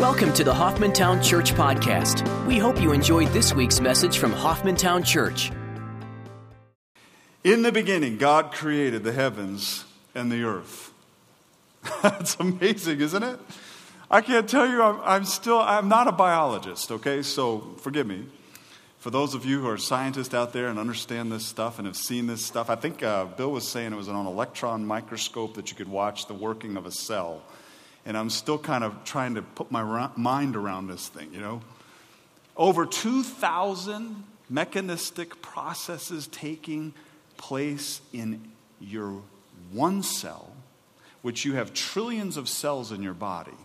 Welcome to the Hoffmantown Church Podcast. We hope you enjoyed this week's message from Hoffmantown Church. In the beginning, God created the heavens and the earth. That's amazing, isn't it? I can't tell you, I'm, I'm, still, I'm not a biologist, okay? So forgive me. For those of you who are scientists out there and understand this stuff and have seen this stuff, I think uh, Bill was saying it was on an electron microscope that you could watch the working of a cell. And I'm still kind of trying to put my mind around this thing, you know? Over 2,000 mechanistic processes taking place in your one cell, which you have trillions of cells in your body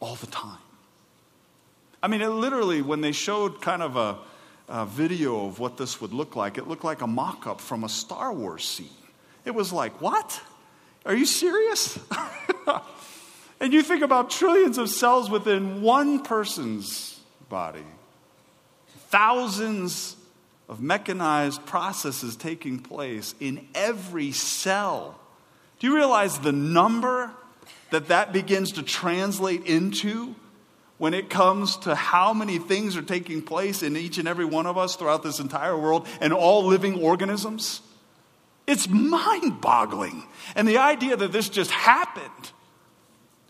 all the time. I mean, it literally, when they showed kind of a, a video of what this would look like, it looked like a mock up from a Star Wars scene. It was like, what? Are you serious? and you think about trillions of cells within one person's body, thousands of mechanized processes taking place in every cell. Do you realize the number that that begins to translate into when it comes to how many things are taking place in each and every one of us throughout this entire world and all living organisms? It's mind boggling. And the idea that this just happened,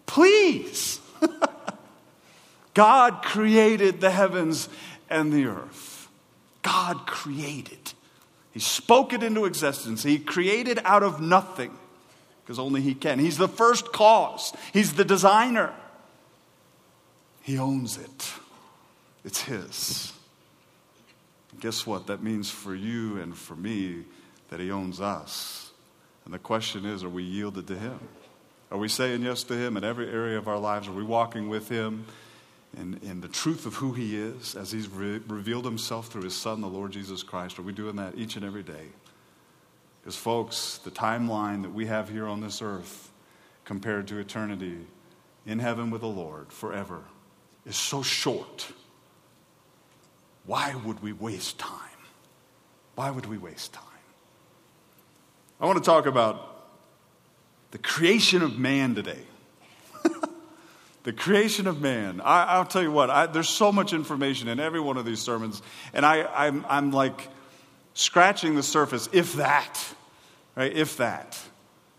please. God created the heavens and the earth. God created. He spoke it into existence. He created out of nothing because only He can. He's the first cause, He's the designer. He owns it, it's His. guess what? That means for you and for me that He owns us. And the question is are we yielded to Him? Are we saying yes to Him in every area of our lives? Are we walking with Him in, in the truth of who He is as He's re- revealed Himself through His Son, the Lord Jesus Christ? Are we doing that each and every day? Because, folks, the timeline that we have here on this earth compared to eternity in heaven with the Lord forever is so short. Why would we waste time? Why would we waste time? I want to talk about the creation of man today. the creation of man. I, will tell you what, I, there's so much information in every one of these sermons, and I, I'm, I'm like scratching the surface, if that, right? If that.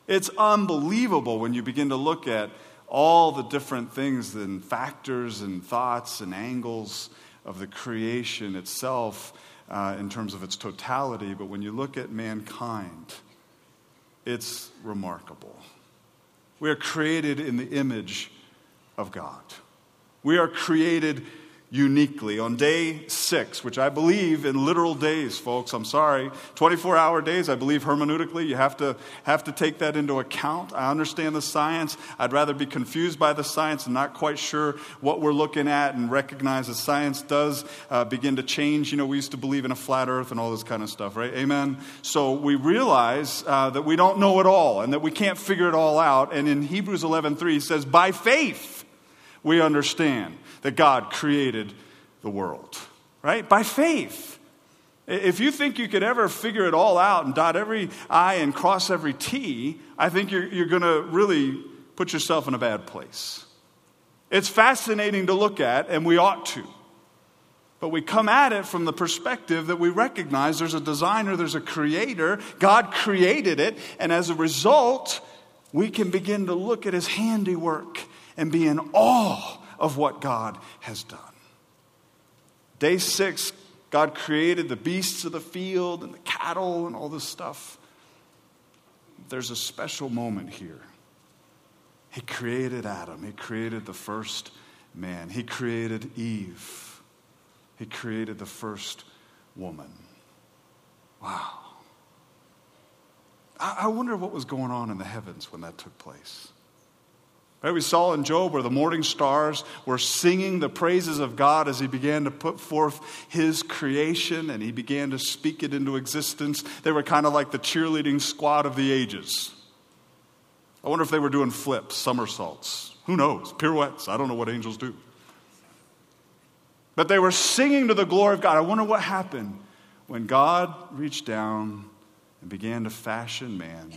It's unbelievable when you begin to look at all the different things and factors and thoughts and angles of the creation itself uh, in terms of its totality. But when you look at mankind, it's remarkable. We are created in the image of God. We are created uniquely. On day six, which I believe in literal days, folks, I'm sorry, 24 hour days, I believe hermeneutically, you have to, have to take that into account. I understand the science. I'd rather be confused by the science and not quite sure what we're looking at and recognize that science does uh, begin to change. You know, we used to believe in a flat earth and all this kind of stuff, right? Amen. So we realize uh, that we don't know it all and that we can't figure it all out. And in Hebrews 11:3 he says, by faith we understand that God created the world, right? By faith. If you think you could ever figure it all out and dot every I and cross every T, I think you're, you're going to really put yourself in a bad place. It's fascinating to look at, and we ought to. But we come at it from the perspective that we recognize there's a designer, there's a creator, God created it, and as a result, we can begin to look at his handiwork and be in awe of what God has done. Day six, God created the beasts of the field and the cattle and all this stuff. There's a special moment here. He created Adam, He created the first man, He created Eve, He created the first woman. Wow. I wonder what was going on in the heavens when that took place. Right? We saw in Job where the morning stars were singing the praises of God as he began to put forth his creation and he began to speak it into existence. They were kind of like the cheerleading squad of the ages. I wonder if they were doing flips, somersaults. Who knows? Pirouettes. I don't know what angels do. But they were singing to the glory of God. I wonder what happened when God reached down and began to fashion man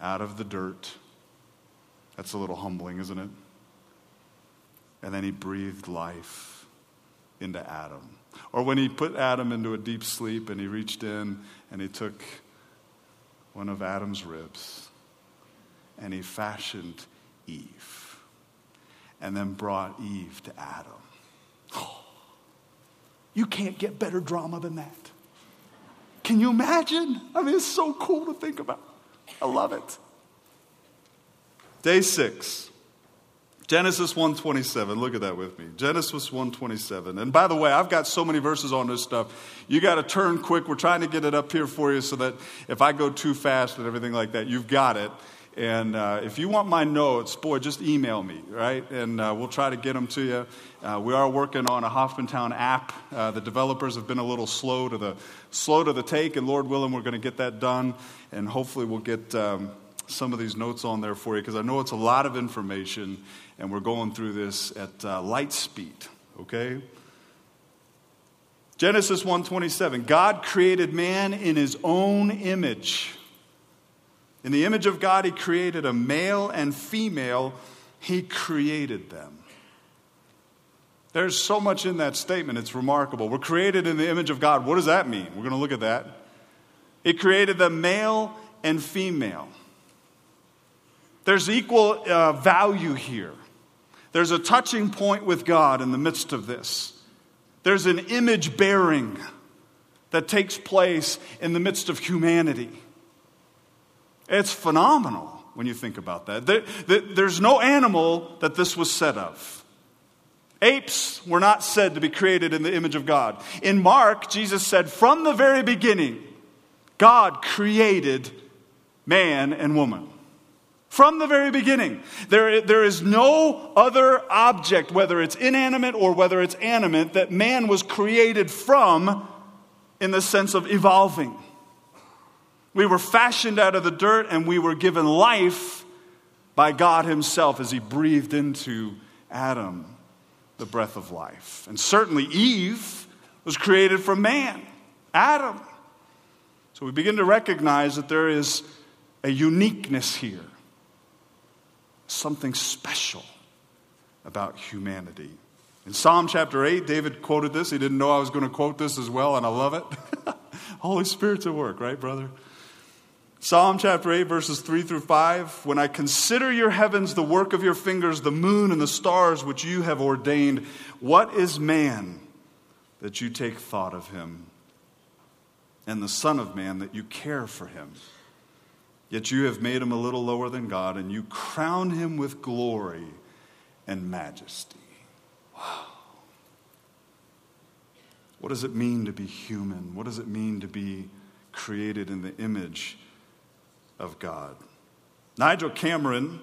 out of the dirt that's a little humbling, isn't it? and then he breathed life into Adam. Or when he put Adam into a deep sleep and he reached in and he took one of Adam's ribs and he fashioned Eve and then brought Eve to Adam. You can't get better drama than that. Can you imagine? I mean, it's so cool to think about. I love it. Day six. Genesis 127. Look at that with me. Genesis 127. And by the way, I've got so many verses on this stuff. You got to turn quick. We're trying to get it up here for you so that if I go too fast and everything like that, you've got it. And uh, if you want my notes, boy, just email me, right? And uh, we'll try to get them to you. Uh, we are working on a Hoffmantown app. Uh, the developers have been a little slow to the slow to the take, and Lord willing, we're going to get that done. And hopefully, we'll get um, some of these notes on there for you because I know it's a lot of information, and we're going through this at uh, light speed. Okay. Genesis 1:27 God created man in his own image. In the image of God, He created a male and female, He created them. There's so much in that statement, it's remarkable. We're created in the image of God. What does that mean? We're going to look at that. He created them male and female. There's equal uh, value here. There's a touching point with God in the midst of this. There's an image bearing that takes place in the midst of humanity. It's phenomenal when you think about that. There, there's no animal that this was said of. Apes were not said to be created in the image of God. In Mark, Jesus said, From the very beginning, God created man and woman. From the very beginning. There, there is no other object, whether it's inanimate or whether it's animate, that man was created from in the sense of evolving. We were fashioned out of the dirt and we were given life by God Himself as He breathed into Adam the breath of life. And certainly Eve was created from man, Adam. So we begin to recognize that there is a uniqueness here, something special about humanity. In Psalm chapter 8, David quoted this. He didn't know I was going to quote this as well, and I love it. Holy Spirit's at work, right, brother? Psalm chapter 8, verses 3 through 5. When I consider your heavens, the work of your fingers, the moon and the stars which you have ordained, what is man that you take thought of him? And the Son of Man that you care for him? Yet you have made him a little lower than God, and you crown him with glory and majesty. Wow. What does it mean to be human? What does it mean to be created in the image of God. Nigel Cameron,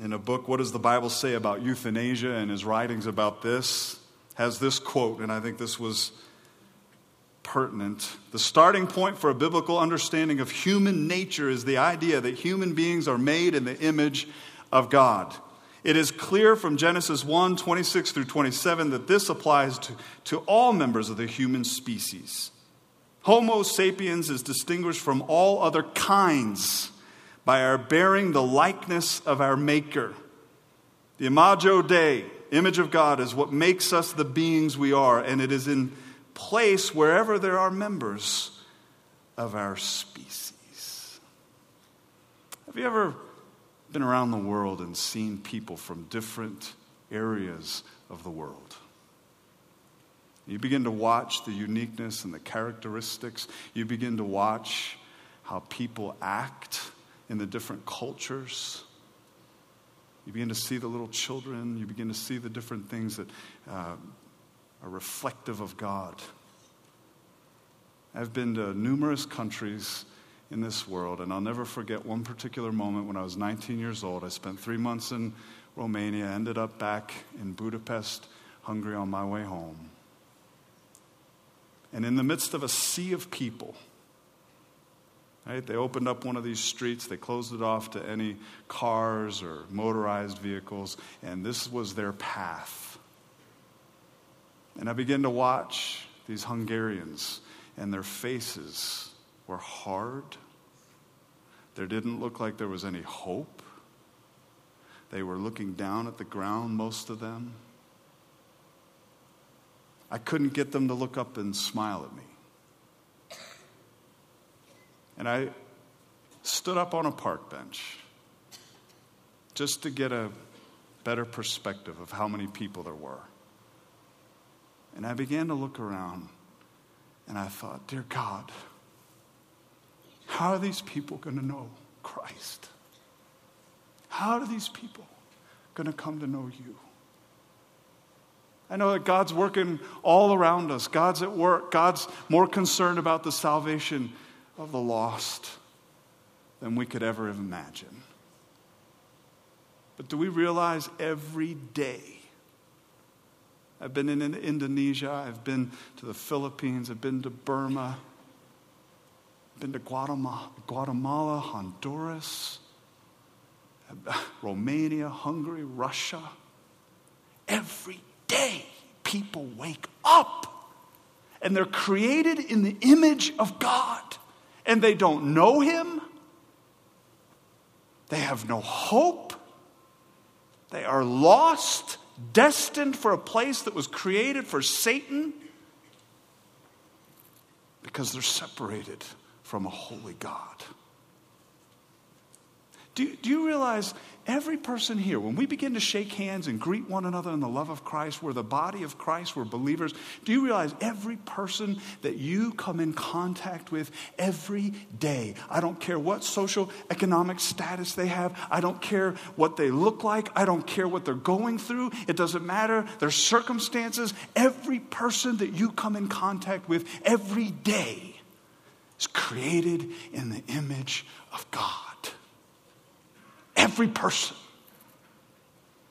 in a book, What Does the Bible Say About Euthanasia, and his writings about this, has this quote, and I think this was pertinent. The starting point for a biblical understanding of human nature is the idea that human beings are made in the image of God. It is clear from Genesis 1 26 through 27 that this applies to, to all members of the human species. Homo sapiens is distinguished from all other kinds by our bearing the likeness of our Maker. The imago Dei, image of God, is what makes us the beings we are, and it is in place wherever there are members of our species. Have you ever been around the world and seen people from different areas of the world? You begin to watch the uniqueness and the characteristics. You begin to watch how people act in the different cultures. You begin to see the little children. You begin to see the different things that uh, are reflective of God. I've been to numerous countries in this world, and I'll never forget one particular moment when I was 19 years old. I spent three months in Romania, ended up back in Budapest, Hungary on my way home. And in the midst of a sea of people, right, they opened up one of these streets, they closed it off to any cars or motorized vehicles, and this was their path. And I began to watch these Hungarians, and their faces were hard. There didn't look like there was any hope. They were looking down at the ground, most of them. I couldn't get them to look up and smile at me. And I stood up on a park bench just to get a better perspective of how many people there were. And I began to look around and I thought, Dear God, how are these people going to know Christ? How are these people going to come to know you? I know that God's working all around us. God's at work. God's more concerned about the salvation of the lost than we could ever imagine. But do we realize every day? I've been in Indonesia, I've been to the Philippines, I've been to Burma, I've been to Guatemala, Guatemala Honduras, Romania, Hungary, Russia. Every day, people wake up and they're created in the image of God and they don't know Him. They have no hope. They are lost, destined for a place that was created for Satan because they're separated from a holy God. Do, do you realize every person here, when we begin to shake hands and greet one another in the love of Christ, we're the body of Christ, we're believers. Do you realize every person that you come in contact with every day, I don't care what social economic status they have, I don't care what they look like, I don't care what they're going through, it doesn't matter their circumstances, every person that you come in contact with every day is created in the image of God. Every person.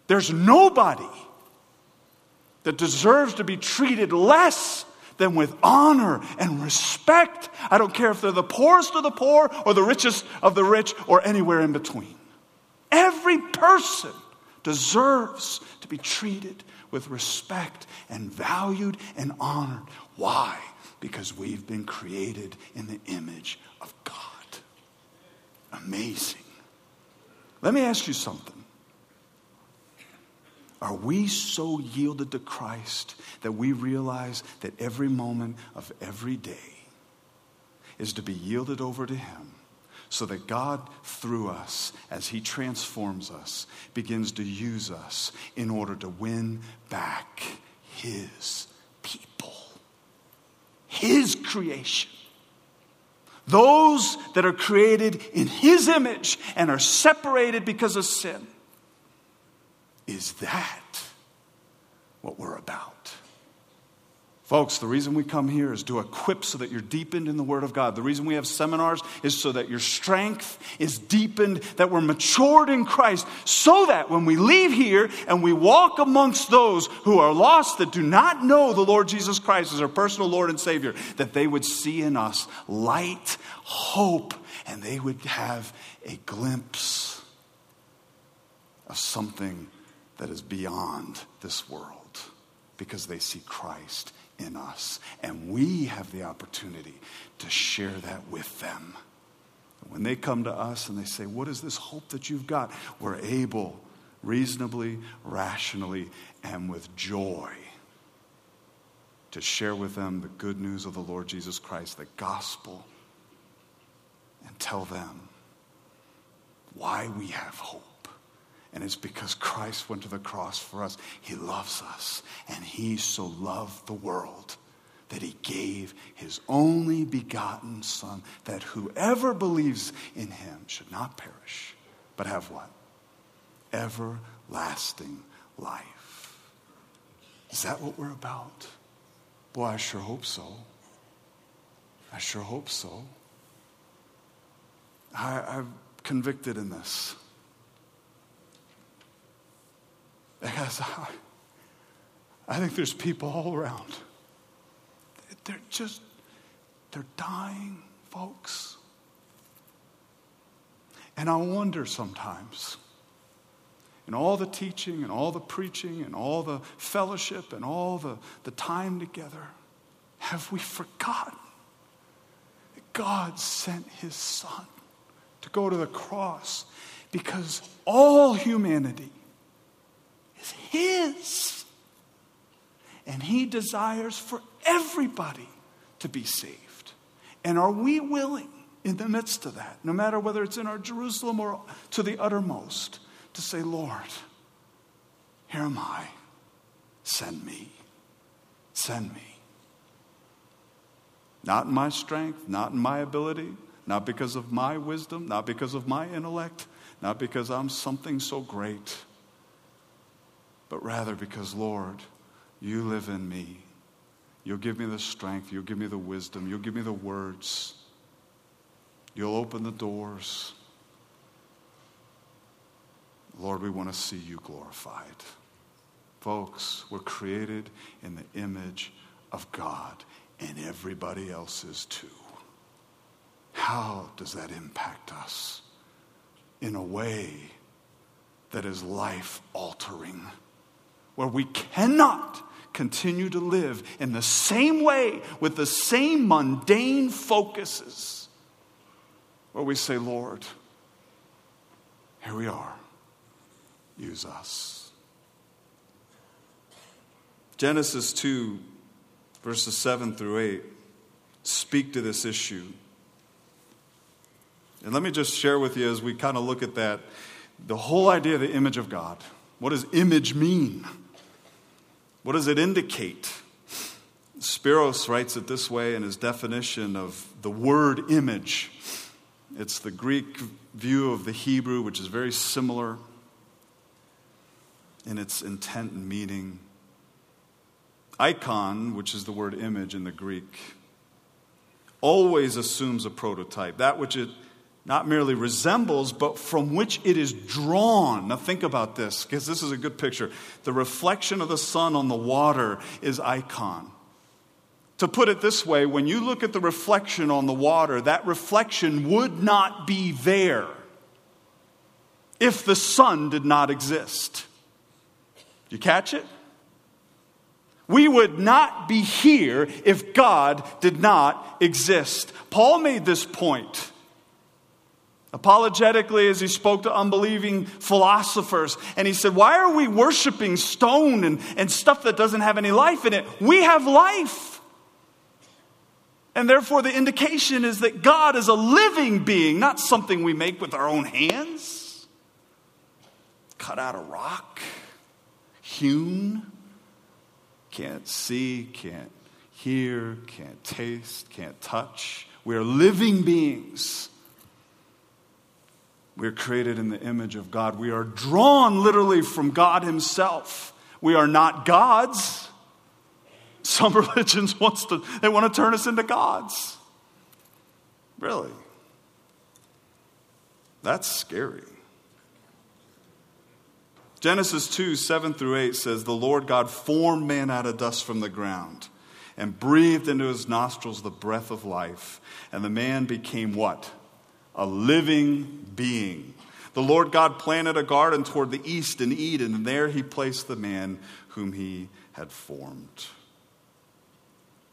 There's nobody that deserves to be treated less than with honor and respect. I don't care if they're the poorest of the poor or the richest of the rich or anywhere in between. Every person deserves to be treated with respect and valued and honored. Why? Because we've been created in the image of God. Amazing. Let me ask you something. Are we so yielded to Christ that we realize that every moment of every day is to be yielded over to Him so that God, through us, as He transforms us, begins to use us in order to win back His people, His creation? Those that are created in His image and are separated because of sin. Is that what we're about? Folks, the reason we come here is to equip so that you're deepened in the Word of God. The reason we have seminars is so that your strength is deepened, that we're matured in Christ, so that when we leave here and we walk amongst those who are lost that do not know the Lord Jesus Christ as our personal Lord and Savior, that they would see in us light, hope, and they would have a glimpse of something that is beyond this world because they see Christ in us. And we have the opportunity to share that with them. When they come to us and they say, What is this hope that you've got? We're able, reasonably, rationally, and with joy, to share with them the good news of the Lord Jesus Christ, the gospel, and tell them why we have hope. And it's because Christ went to the cross for us. He loves us. And He so loved the world that He gave His only begotten Son, that whoever believes in Him should not perish, but have what? Everlasting life. Is that what we're about? Boy, I sure hope so. I sure hope so. I, I'm convicted in this. Because I, I think there's people all around. They're just, they're dying, folks. And I wonder sometimes, in all the teaching and all the preaching and all the fellowship and all the, the time together, have we forgotten that God sent his son to go to the cross because all humanity is His. And He desires for everybody to be saved. And are we willing, in the midst of that, no matter whether it's in our Jerusalem or to the uttermost, to say, Lord, here am I, send me, send me. Not in my strength, not in my ability, not because of my wisdom, not because of my intellect, not because I'm something so great, but rather because, Lord, you live in me. You'll give me the strength, you'll give me the wisdom, you'll give me the words, you'll open the doors. Lord, we want to see you glorified. Folks, we're created in the image of God, and everybody else is too. How does that impact us? In a way that is life altering, where we cannot continue to live in the same way with the same mundane focuses, where we say, Lord, here we are, use us. Genesis 2, verses 7 through 8, speak to this issue. And let me just share with you as we kind of look at that the whole idea of the image of God. What does image mean? What does it indicate? Spiros writes it this way in his definition of the word image. It's the Greek view of the Hebrew, which is very similar in its intent and meaning. Icon, which is the word image in the Greek, always assumes a prototype, that which it not merely resembles, but from which it is drawn. Now, think about this, because this is a good picture. The reflection of the sun on the water is icon. To put it this way, when you look at the reflection on the water, that reflection would not be there if the sun did not exist. You catch it? We would not be here if God did not exist. Paul made this point apologetically as he spoke to unbelieving philosophers. And he said, Why are we worshiping stone and, and stuff that doesn't have any life in it? We have life. And therefore, the indication is that God is a living being, not something we make with our own hands, cut out of rock, hewn, can't see, can't hear, can't taste, can't touch. We are living beings we are created in the image of God. We are drawn literally from God Himself. We are not gods. Some religions wants to they want to turn us into gods. Really? That's scary. Genesis 2 7 through 8 says, The Lord God formed man out of dust from the ground and breathed into his nostrils the breath of life. And the man became what? A living being. The Lord God planted a garden toward the east in Eden, and there he placed the man whom he had formed.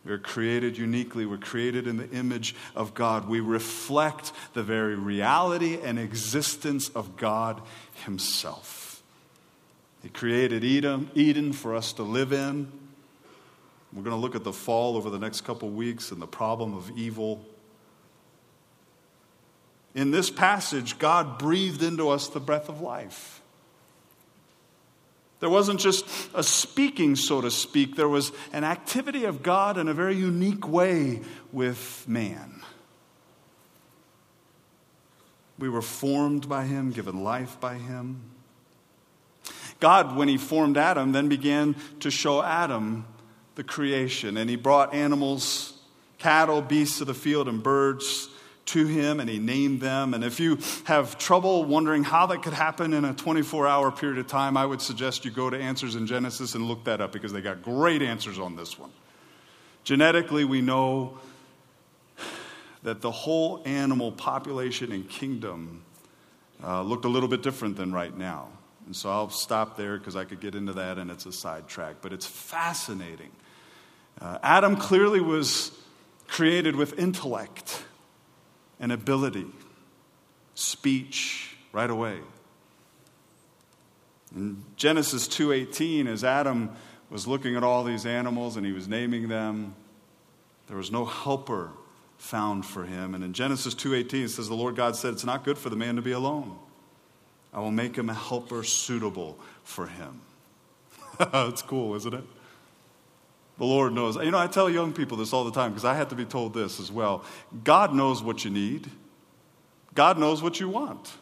We're created uniquely. We're created in the image of God. We reflect the very reality and existence of God Himself. He created Eden, Eden for us to live in. We're going to look at the fall over the next couple weeks and the problem of evil in this passage, God breathed into us the breath of life. There wasn't just a speaking, so to speak, there was an activity of God in a very unique way with man. We were formed by Him, given life by Him. God, when He formed Adam, then began to show Adam the creation, and He brought animals, cattle, beasts of the field, and birds to him and he named them. And if you have trouble wondering how that could happen in a 24 hour period of time, I would suggest you go to Answers in Genesis and look that up because they got great answers on this one. Genetically, we know that the whole animal population and kingdom uh, looked a little bit different than right now. And so I'll stop there because I could get into that and it's a sidetrack. But it's fascinating. Uh, Adam clearly was created with intellect and ability, speech, right away. In Genesis 2:18 as Adam was looking at all these animals and he was naming them, there was no helper found for him. And in Genesis 2:18 it says the Lord God said it's not good for the man to be alone. I will make him a helper suitable for him. That's cool, isn't it? The Lord knows. You know, I tell young people this all the time because I had to be told this as well. God knows what you need. God knows what you want.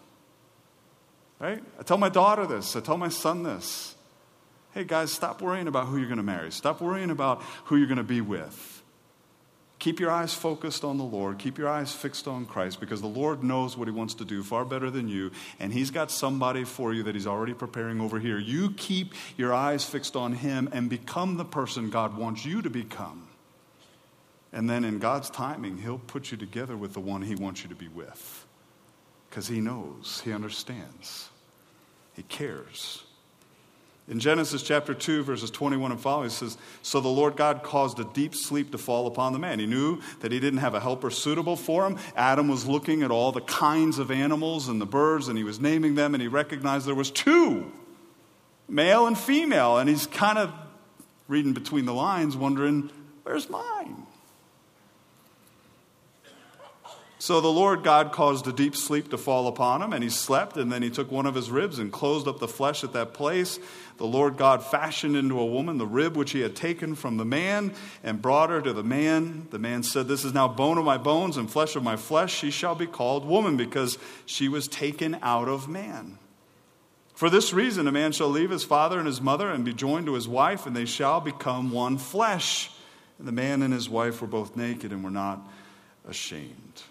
Right? I tell my daughter this. I tell my son this. Hey, guys, stop worrying about who you're going to marry. Stop worrying about who you're going to be with. Keep your eyes focused on the Lord. Keep your eyes fixed on Christ because the Lord knows what He wants to do far better than you, and He's got somebody for you that He's already preparing over here. You keep your eyes fixed on Him and become the person God wants you to become. And then in God's timing, He'll put you together with the one He wants you to be with because He knows, He understands, He cares. In Genesis chapter 2, verses 21 and following, it says, So the Lord God caused a deep sleep to fall upon the man. He knew that he didn't have a helper suitable for him. Adam was looking at all the kinds of animals and the birds, and he was naming them, and he recognized there was two, male and female. And he's kind of reading between the lines, wondering, Where's mine? So the Lord God caused a deep sleep to fall upon him, and he slept, and then he took one of his ribs and closed up the flesh at that place. The Lord God fashioned into a woman the rib which he had taken from the man and brought her to the man. The man said, This is now bone of my bones and flesh of my flesh. She shall be called woman because she was taken out of man. For this reason, a man shall leave his father and his mother and be joined to his wife, and they shall become one flesh. And the man and his wife were both naked and were not ashamed.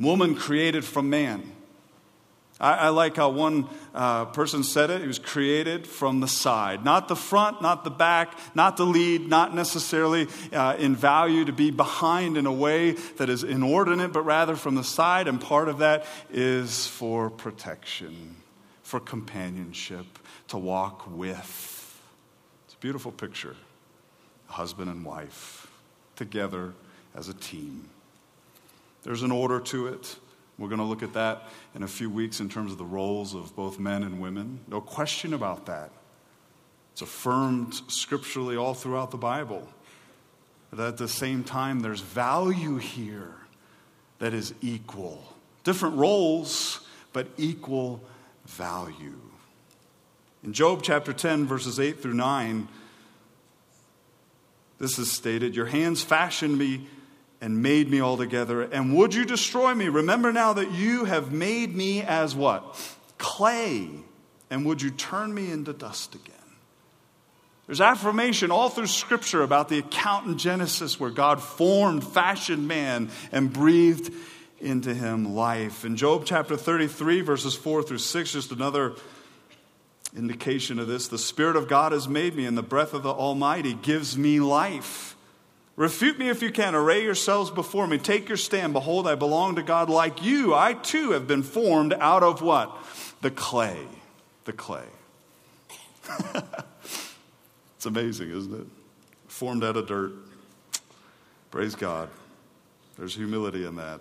Woman created from man. I, I like how one uh, person said it. He was created from the side, not the front, not the back, not the lead, not necessarily uh, in value to be behind in a way that is inordinate, but rather from the side. And part of that is for protection, for companionship, to walk with. It's a beautiful picture. Husband and wife together as a team. There's an order to it. We're going to look at that in a few weeks in terms of the roles of both men and women. No question about that. It's affirmed scripturally all throughout the Bible. But at the same time, there's value here that is equal. Different roles, but equal value. In Job chapter 10, verses 8 through 9, this is stated Your hands fashioned me and made me altogether. And would you destroy me? Remember now that you have made me as what? Clay. And would you turn me into dust again? There's affirmation all through Scripture about the account in Genesis where God formed, fashioned man, and breathed into him life. In Job chapter 33, verses 4 through 6, just another indication of this the Spirit of God has made me, and the breath of the Almighty gives me life. Refute me if you can. Array yourselves before me. Take your stand. Behold, I belong to God like you. I too have been formed out of what? The clay. The clay. it's amazing, isn't it? Formed out of dirt. Praise God. There's humility in that.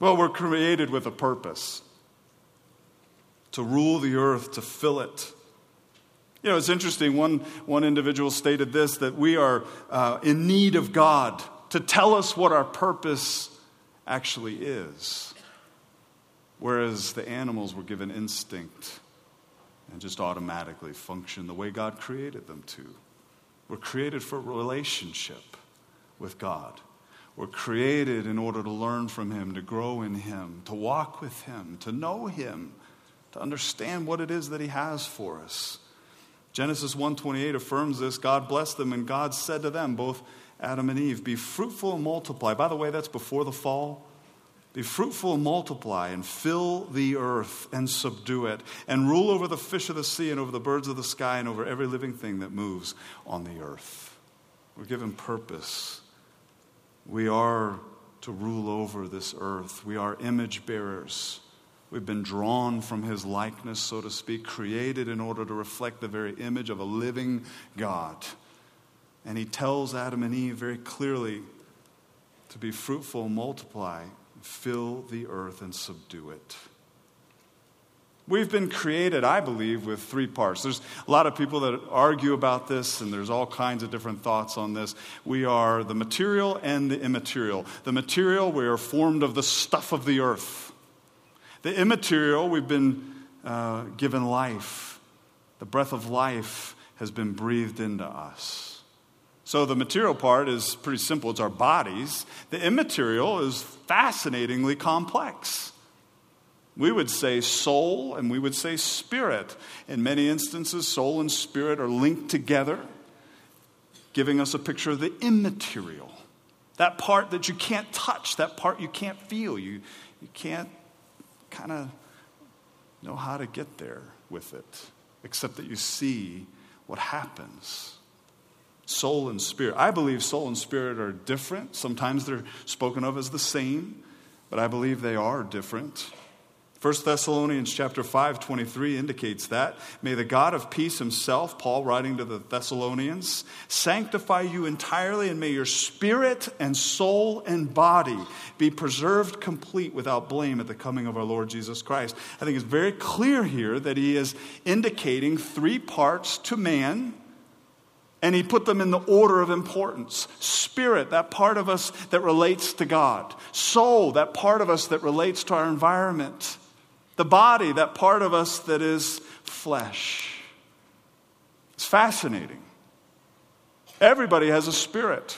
Well, we're created with a purpose to rule the earth, to fill it you know, it's interesting. One, one individual stated this that we are uh, in need of God to tell us what our purpose actually is. Whereas the animals were given instinct and just automatically function the way God created them to. We're created for relationship with God. We're created in order to learn from Him, to grow in Him, to walk with Him, to know Him, to understand what it is that He has for us. Genesis 1:28 affirms this. God blessed them and God said to them, both Adam and Eve, be fruitful and multiply. By the way, that's before the fall. Be fruitful and multiply and fill the earth and subdue it and rule over the fish of the sea and over the birds of the sky and over every living thing that moves on the earth. We're given purpose. We are to rule over this earth. We are image bearers. We've been drawn from his likeness, so to speak, created in order to reflect the very image of a living God. And he tells Adam and Eve very clearly to be fruitful, multiply, fill the earth and subdue it. We've been created, I believe, with three parts. There's a lot of people that argue about this, and there's all kinds of different thoughts on this. We are the material and the immaterial. The material, we are formed of the stuff of the earth. The immaterial, we've been uh, given life. The breath of life has been breathed into us. So the material part is pretty simple it's our bodies. The immaterial is fascinatingly complex. We would say soul and we would say spirit. In many instances, soul and spirit are linked together, giving us a picture of the immaterial. That part that you can't touch, that part you can't feel, you, you can't kind of know how to get there with it, except that you see what happens. Soul and spirit. I believe soul and spirit are different. Sometimes they're spoken of as the same, but I believe they are different. 1 Thessalonians chapter 5 23 indicates that. May the God of peace himself, Paul writing to the Thessalonians, sanctify you entirely, and may your spirit and soul and body be preserved complete without blame at the coming of our Lord Jesus Christ. I think it's very clear here that he is indicating three parts to man. And he put them in the order of importance. Spirit, that part of us that relates to God. Soul, that part of us that relates to our environment the body, that part of us that is flesh. It's fascinating. Everybody has a spirit.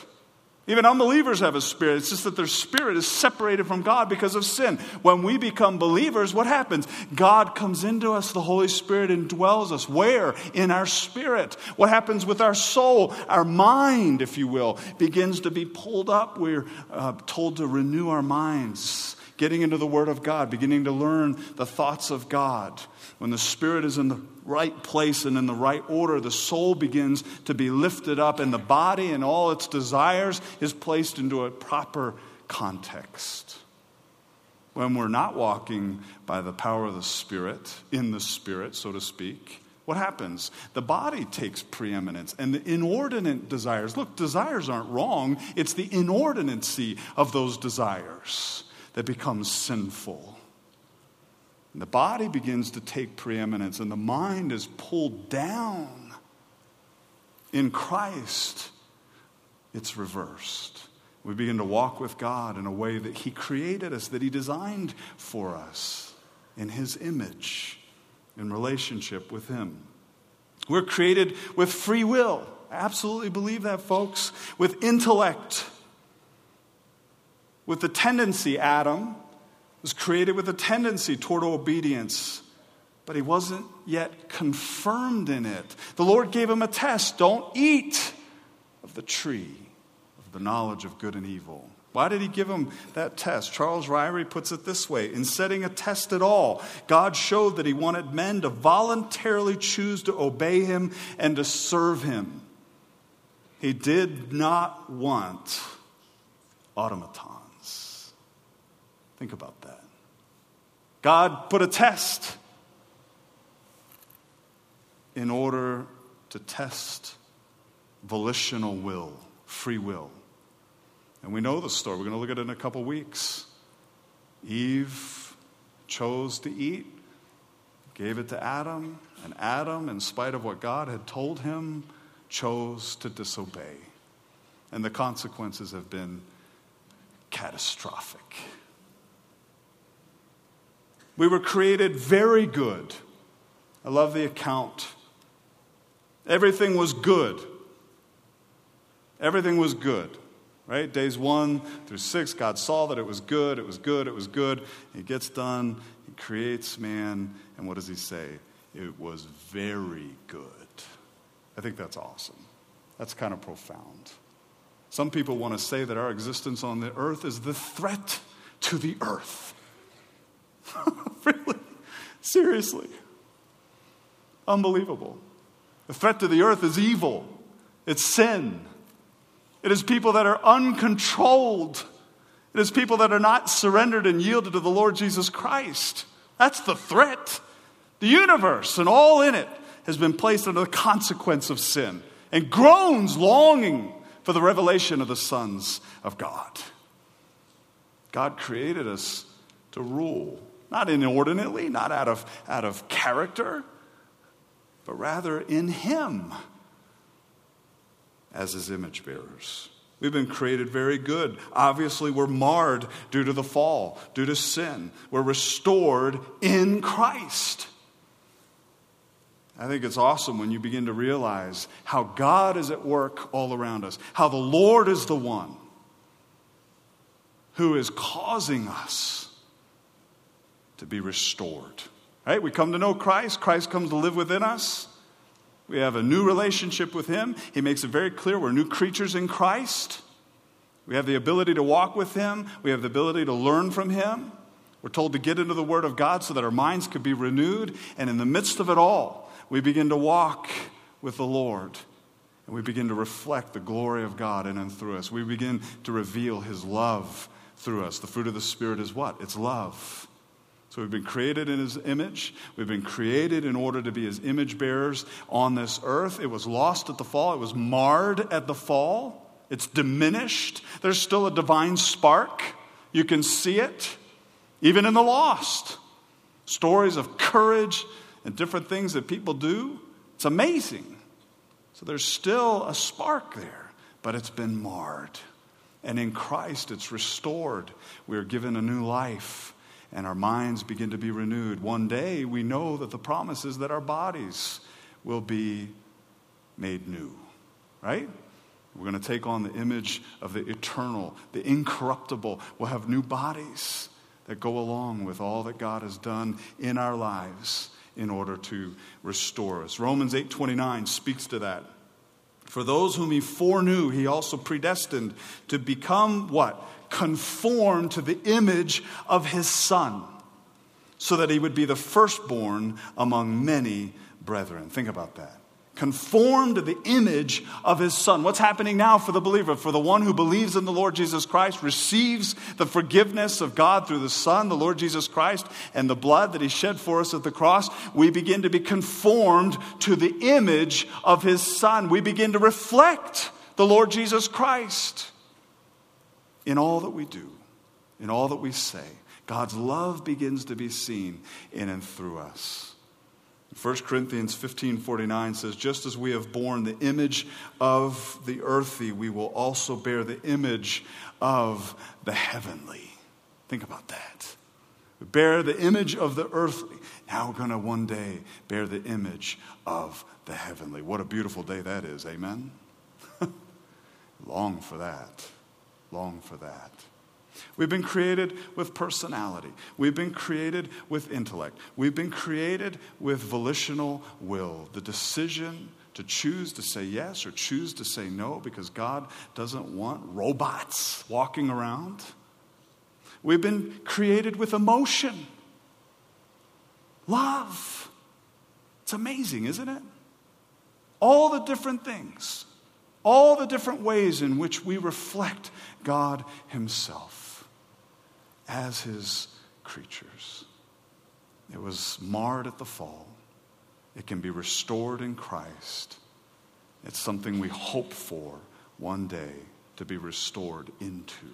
Even unbelievers have a spirit. It's just that their spirit is separated from God because of sin. When we become believers, what happens? God comes into us, the Holy Spirit indwells us. Where? In our spirit. What happens with our soul? Our mind, if you will, begins to be pulled up. We're uh, told to renew our minds getting into the Word of God, beginning to learn the thoughts of God. When the Spirit is in the right place and in the right order, the soul begins to be lifted up, and the body and all its desires is placed into a proper context. When we're not walking by the power of the Spirit, in the Spirit, so to speak, what happens? The body takes preeminence and the inordinate desires. Look, desires aren't wrong, it's the inordinacy of those desires that becomes sinful. And the body begins to take preeminence, and the mind is pulled down. In Christ, it's reversed. We begin to walk with God in a way that He created us, that He designed for us in His image, in relationship with Him. We're created with free will. I absolutely believe that, folks. With intellect with the tendency, Adam was created with a tendency toward obedience, but he wasn't yet confirmed in it. The Lord gave him a test don't eat of the tree of the knowledge of good and evil. Why did he give him that test? Charles Ryrie puts it this way In setting a test at all, God showed that he wanted men to voluntarily choose to obey him and to serve him. He did not want automaton. Think about that. God put a test in order to test volitional will, free will. And we know the story. We're going to look at it in a couple weeks. Eve chose to eat, gave it to Adam, and Adam, in spite of what God had told him, chose to disobey. And the consequences have been catastrophic. We were created very good. I love the account. Everything was good. Everything was good, right? Days one through six, God saw that it was good, it was good, it was good. He gets done, He creates man, and what does He say? It was very good. I think that's awesome. That's kind of profound. Some people want to say that our existence on the earth is the threat to the earth. really? Seriously. Unbelievable. The threat to the earth is evil, it's sin. It is people that are uncontrolled. It is people that are not surrendered and yielded to the Lord Jesus Christ. That's the threat. The universe and all in it has been placed under the consequence of sin and groans longing for the revelation of the sons of God. God created us to rule, not inordinately, not out of, out of character, but rather in Him as His image bearers. We've been created very good. Obviously, we're marred due to the fall, due to sin. We're restored in Christ. I think it's awesome when you begin to realize how God is at work all around us, how the Lord is the one who is causing us to be restored. Right? We come to know Christ, Christ comes to live within us. We have a new relationship with Him. He makes it very clear we're new creatures in Christ. We have the ability to walk with Him, we have the ability to learn from Him. We're told to get into the Word of God so that our minds could be renewed. And in the midst of it all, we begin to walk with the Lord. And we begin to reflect the glory of God in and through us. We begin to reveal His love through us. The fruit of the Spirit is what? It's love. So we've been created in his image. We've been created in order to be his image bearers on this earth. It was lost at the fall, it was marred at the fall. It's diminished. There's still a divine spark. You can see it, even in the lost. Stories of courage and different things that people do. It's amazing. So there's still a spark there, but it's been marred. And in Christ, it's restored. We are given a new life and our minds begin to be renewed. One day, we know that the promise is that our bodies will be made new, right? We're going to take on the image of the eternal, the incorruptible. We'll have new bodies that go along with all that God has done in our lives in order to restore us. Romans 8:29 speaks to that. For those whom he foreknew, he also predestined to become what? Conformed to the image of his son, so that he would be the firstborn among many brethren. Think about that. Conformed to the image of his son. What's happening now for the believer? For the one who believes in the Lord Jesus Christ, receives the forgiveness of God through the Son, the Lord Jesus Christ, and the blood that he shed for us at the cross, we begin to be conformed to the image of his son. We begin to reflect the Lord Jesus Christ in all that we do, in all that we say. God's love begins to be seen in and through us. 1 Corinthians 15 49 says, Just as we have borne the image of the earthy, we will also bear the image of the heavenly. Think about that. We bear the image of the earthly. Now we're going to one day bear the image of the heavenly. What a beautiful day that is. Amen? Long for that long for that. We've been created with personality. We've been created with intellect. We've been created with volitional will, the decision to choose to say yes or choose to say no because God doesn't want robots walking around. We've been created with emotion, love. It's amazing, isn't it? All the different things all the different ways in which we reflect God Himself as His creatures. It was marred at the fall. It can be restored in Christ. It's something we hope for one day to be restored into.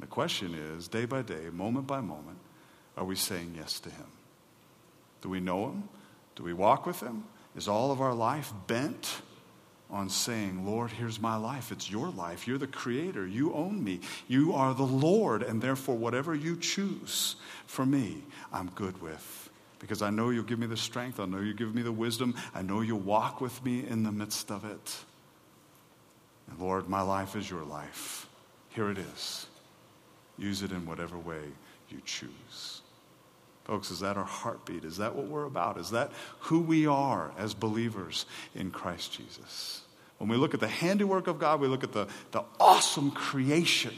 The question is day by day, moment by moment, are we saying yes to Him? Do we know Him? Do we walk with Him? Is all of our life bent on saying, Lord, here's my life. It's your life. You're the creator. You own me. You are the Lord. And therefore, whatever you choose for me, I'm good with. Because I know you'll give me the strength. I know you'll give me the wisdom. I know you'll walk with me in the midst of it. And Lord, my life is your life. Here it is. Use it in whatever way you choose. Folks, is that our heartbeat? Is that what we're about? Is that who we are as believers in Christ Jesus? When we look at the handiwork of God, we look at the, the awesome creation.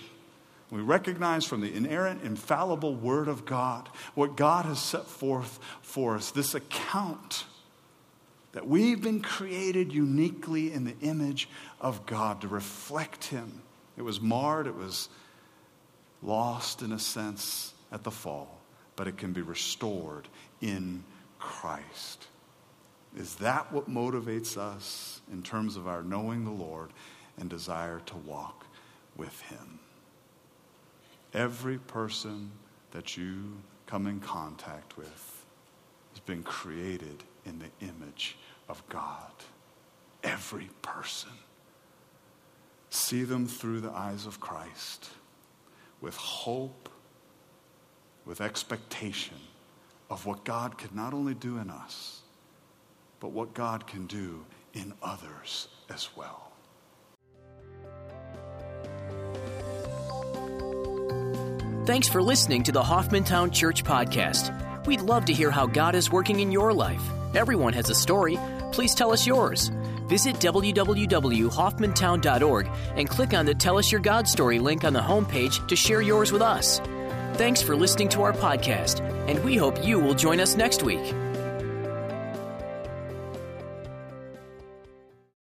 We recognize from the inerrant, infallible Word of God what God has set forth for us this account that we've been created uniquely in the image of God to reflect Him. It was marred, it was lost in a sense at the fall but it can be restored in Christ. Is that what motivates us in terms of our knowing the Lord and desire to walk with Him? Every person that you come in contact with has been created in the image of God. Every person. See them through the eyes of Christ with hope, with expectation of what God can not only do in us, but what God can do in others as well. Thanks for listening to the Hoffmantown Church Podcast. We'd love to hear how God is working in your life. Everyone has a story. Please tell us yours. Visit www.hoffmantown.org and click on the Tell Us Your God Story link on the homepage to share yours with us. Thanks for listening to our podcast, and we hope you will join us next week.